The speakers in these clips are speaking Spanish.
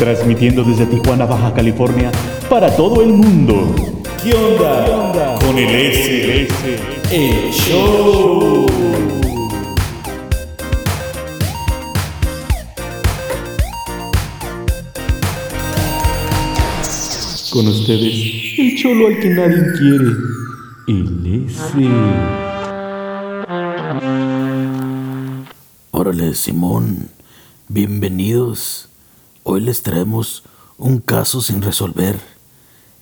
transmitiendo desde Tijuana, Baja California, para todo el mundo. ¿Qué onda? Con el S, el show. Con ustedes, el cholo al que nadie quiere, el S. Órale, Simón, bienvenidos. Hoy les traemos un caso sin resolver.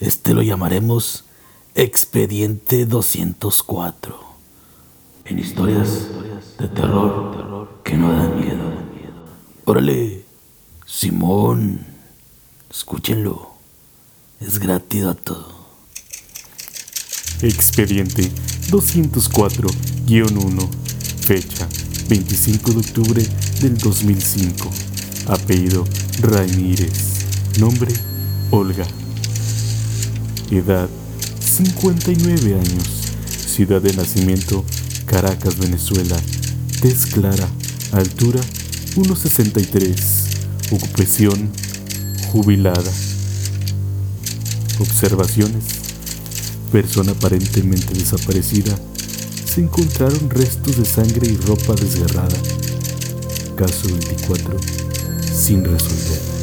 Este lo llamaremos Expediente 204. En historias de terror que no dan miedo. Órale, Simón, escúchenlo. Es gratis a todo. Expediente 204-1. Fecha 25 de octubre del 2005. Apellido Ramírez. Nombre Olga. Edad 59 años. Ciudad de nacimiento Caracas, Venezuela. Tez clara. Altura 1,63. Ocupación jubilada. Observaciones. Persona aparentemente desaparecida. Se encontraron restos de sangre y ropa desgarrada. Caso 24. Sin resolver.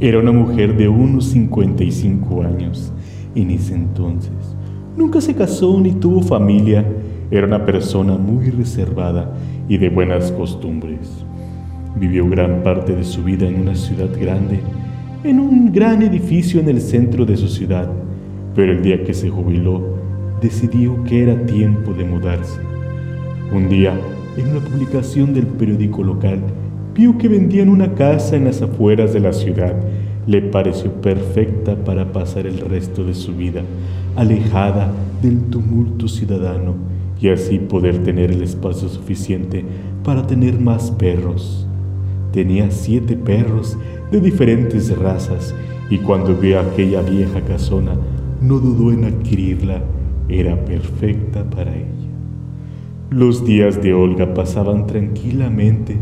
Era una mujer de unos 55 años en ese entonces. Nunca se casó ni tuvo familia. Era una persona muy reservada y de buenas costumbres. Vivió gran parte de su vida en una ciudad grande, en un gran edificio en el centro de su ciudad, pero el día que se jubiló, decidió que era tiempo de mudarse. Un día, en una publicación del periódico local, vio que vendían una casa en las afueras de la ciudad. Le pareció perfecta para pasar el resto de su vida, alejada del tumulto ciudadano, y así poder tener el espacio suficiente para tener más perros. Tenía siete perros de diferentes razas, y cuando vio aquella vieja casona, no dudó en adquirirla. Era perfecta para ella. Los días de Olga pasaban tranquilamente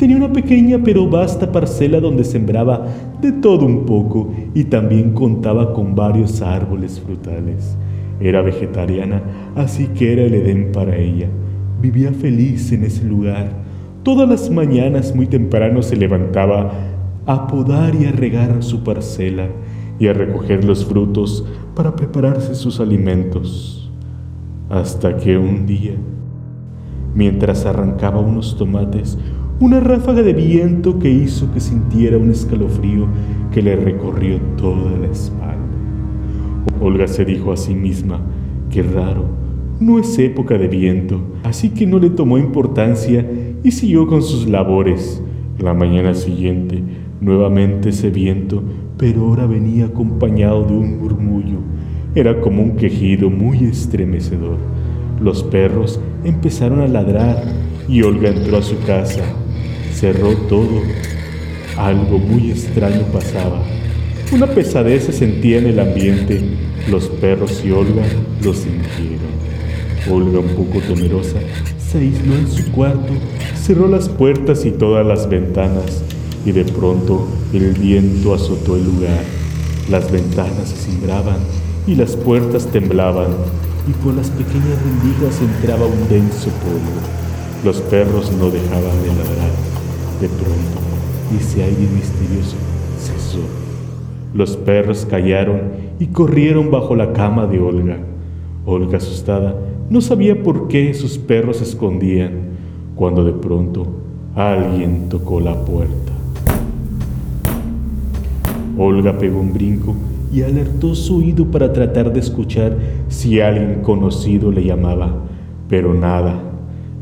Tenía una pequeña pero vasta parcela donde sembraba de todo un poco y también contaba con varios árboles frutales. Era vegetariana, así que era el Edén para ella. Vivía feliz en ese lugar. Todas las mañanas muy temprano se levantaba a podar y a regar su parcela y a recoger los frutos para prepararse sus alimentos. Hasta que un día, mientras arrancaba unos tomates, una ráfaga de viento que hizo que sintiera un escalofrío que le recorrió toda la espalda. Olga se dijo a sí misma, qué raro, no es época de viento, así que no le tomó importancia y siguió con sus labores. La mañana siguiente, nuevamente ese viento, pero ahora venía acompañado de un murmullo. Era como un quejido muy estremecedor. Los perros empezaron a ladrar y Olga entró a su casa cerró todo. Algo muy extraño pasaba. Una pesadez se sentía en el ambiente. Los perros y Olga lo sintieron. Olga, un poco temerosa, se aisló en su cuarto, cerró las puertas y todas las ventanas, y de pronto el viento azotó el lugar. Las ventanas se cimbraban y las puertas temblaban, y por las pequeñas rendijas entraba un denso polvo. Los perros no dejaban de ladrar. De pronto, ese aire misterioso cesó. Los perros callaron y corrieron bajo la cama de Olga. Olga, asustada, no sabía por qué sus perros se escondían, cuando de pronto alguien tocó la puerta. Olga pegó un brinco y alertó su oído para tratar de escuchar si alguien conocido le llamaba, pero nada.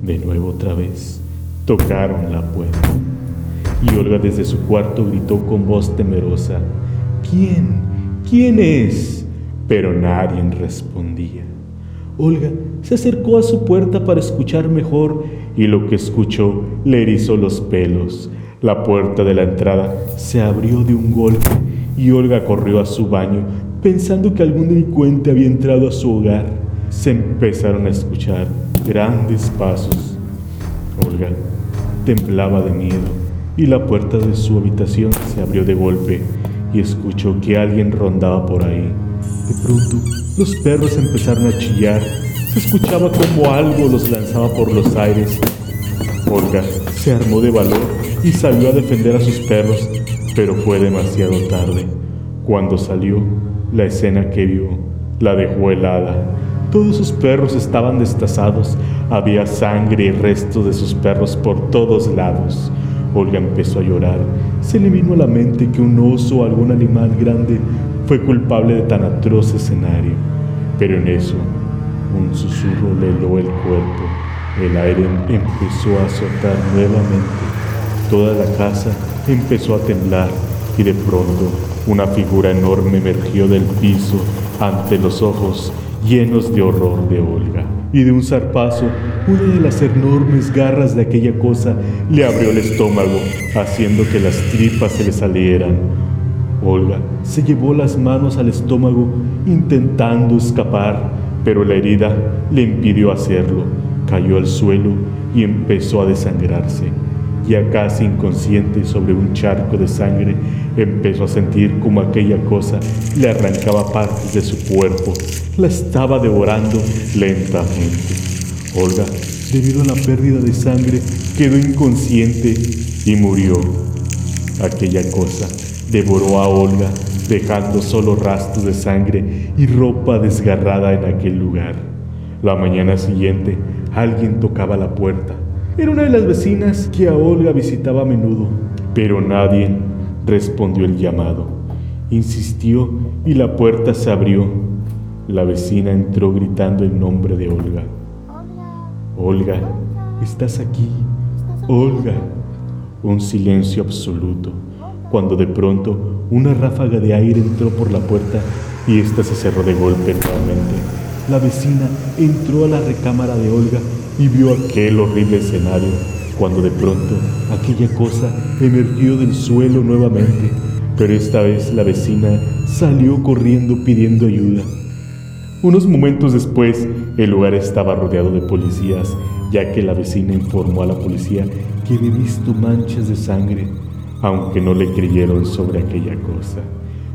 De nuevo otra vez tocaron la puerta. Y Olga desde su cuarto gritó con voz temerosa, ¿Quién? ¿Quién es? Pero nadie respondía. Olga se acercó a su puerta para escuchar mejor y lo que escuchó le erizó los pelos. La puerta de la entrada se abrió de un golpe y Olga corrió a su baño pensando que algún delincuente había entrado a su hogar. Se empezaron a escuchar grandes pasos. Olga temblaba de miedo y la puerta de su habitación se abrió de golpe y escuchó que alguien rondaba por ahí. De pronto, los perros empezaron a chillar. Se escuchaba como algo los lanzaba por los aires. Olga se armó de valor y salió a defender a sus perros, pero fue demasiado tarde. Cuando salió, la escena que vio la dejó helada. Todos sus perros estaban destazados, había sangre y restos de sus perros por todos lados. Olga empezó a llorar. Se le vino a la mente que un oso o algún animal grande fue culpable de tan atroz escenario. Pero en eso, un susurro le heló el cuerpo. El aire empezó a azotar nuevamente. Toda la casa empezó a temblar y de pronto una figura enorme emergió del piso ante los ojos llenos de horror de Olga. Y de un zarpazo, una de las enormes garras de aquella cosa le abrió el estómago, haciendo que las tripas se le salieran. Olga se llevó las manos al estómago intentando escapar, pero la herida le impidió hacerlo. Cayó al suelo y empezó a desangrarse. Ya casi inconsciente sobre un charco de sangre, empezó a sentir como aquella cosa le arrancaba partes de su cuerpo. La estaba devorando lentamente. Olga, debido a la pérdida de sangre, quedó inconsciente y murió. Aquella cosa devoró a Olga, dejando solo rastros de sangre y ropa desgarrada en aquel lugar. La mañana siguiente, alguien tocaba la puerta. Era una de las vecinas que a Olga visitaba a menudo, pero nadie respondió el llamado. Insistió y la puerta se abrió. La vecina entró gritando el nombre de Olga. Olga, ¿estás aquí? Olga. Un silencio absoluto cuando de pronto una ráfaga de aire entró por la puerta y ésta se cerró de golpe nuevamente. La vecina entró a la recámara de Olga y vio aquel horrible escenario, cuando de pronto aquella cosa emergió del suelo nuevamente, pero esta vez la vecina salió corriendo pidiendo ayuda. Unos momentos después, el lugar estaba rodeado de policías, ya que la vecina informó a la policía que había visto manchas de sangre aunque no le creyeron sobre aquella cosa.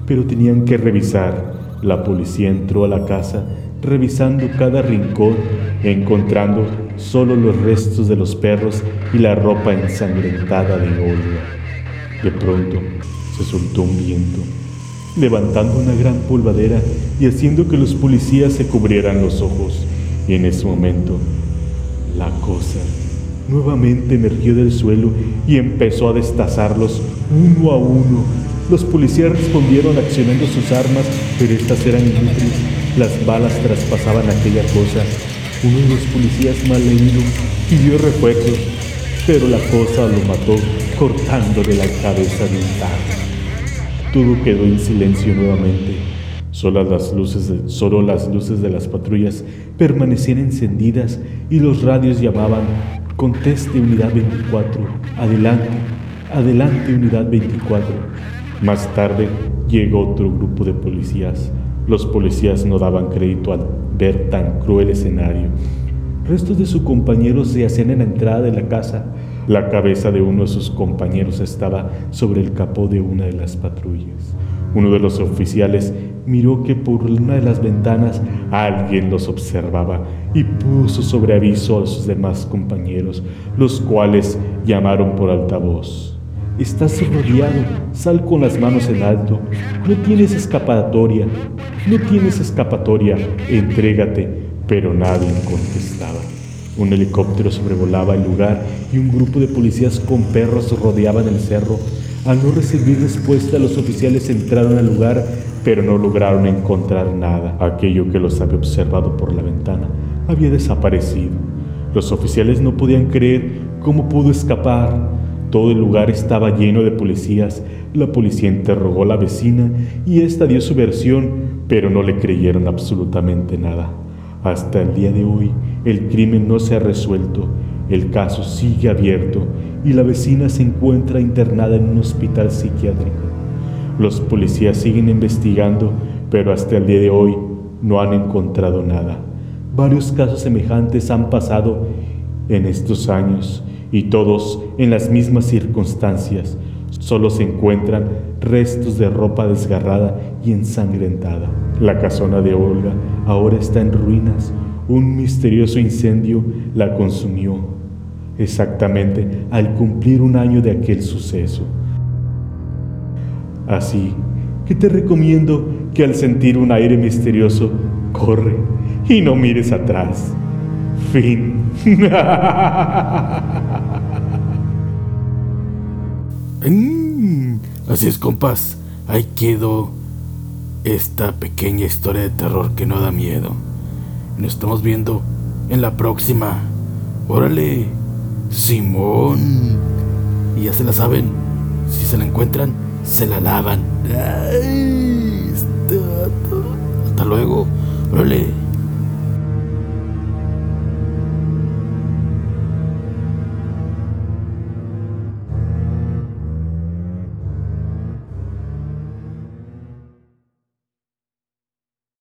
Pero tenían que revisar. La policía entró a la casa revisando cada rincón, encontrando solo los restos de los perros y la ropa ensangrentada de Olga. De pronto se soltó un viento, levantando una gran polvadera y haciendo que los policías se cubrieran los ojos. Y en ese momento, la cosa Nuevamente emergió del suelo y empezó a destazarlos uno a uno. Los policías respondieron accionando sus armas, pero estas eran inútiles. Las balas traspasaban aquella cosa. Uno de los policías mal pidió refuerzos, pero la cosa lo mató cortándole la cabeza de un tajo. Todo quedó en silencio nuevamente. Solo las, luces de, solo las luces de las patrullas permanecían encendidas y los radios llamaban Conteste unidad 24. Adelante, adelante unidad 24. Más tarde llegó otro grupo de policías. Los policías no daban crédito al ver tan cruel escenario. Restos de su compañero se hacían en la entrada de la casa. La cabeza de uno de sus compañeros estaba sobre el capó de una de las patrullas. Uno de los oficiales miró que por una de las ventanas alguien los observaba y puso sobre aviso a sus demás compañeros, los cuales llamaron por altavoz. Estás rodeado, sal con las manos en alto, no tienes escapatoria, no tienes escapatoria, entrégate, pero nadie contestaba. Un helicóptero sobrevolaba el lugar y un grupo de policías con perros rodeaban el cerro. Al no recibir respuesta, los oficiales entraron al lugar pero no lograron encontrar nada. Aquello que los había observado por la ventana había desaparecido. Los oficiales no podían creer cómo pudo escapar. Todo el lugar estaba lleno de policías. La policía interrogó a la vecina y ésta dio su versión, pero no le creyeron absolutamente nada. Hasta el día de hoy, el crimen no se ha resuelto, el caso sigue abierto y la vecina se encuentra internada en un hospital psiquiátrico. Los policías siguen investigando, pero hasta el día de hoy no han encontrado nada. Varios casos semejantes han pasado en estos años y todos en las mismas circunstancias. Solo se encuentran restos de ropa desgarrada y ensangrentada. La casona de Olga ahora está en ruinas. Un misterioso incendio la consumió, exactamente al cumplir un año de aquel suceso. Así que te recomiendo que al sentir un aire misterioso, corre y no mires atrás. Fin. Mm, así es, compas. Ahí quedó esta pequeña historia de terror que no da miedo. Nos estamos viendo en la próxima. Órale, Simón. Y ya se la saben. Si se la encuentran, se la lavan. Ay, hasta luego. Órale.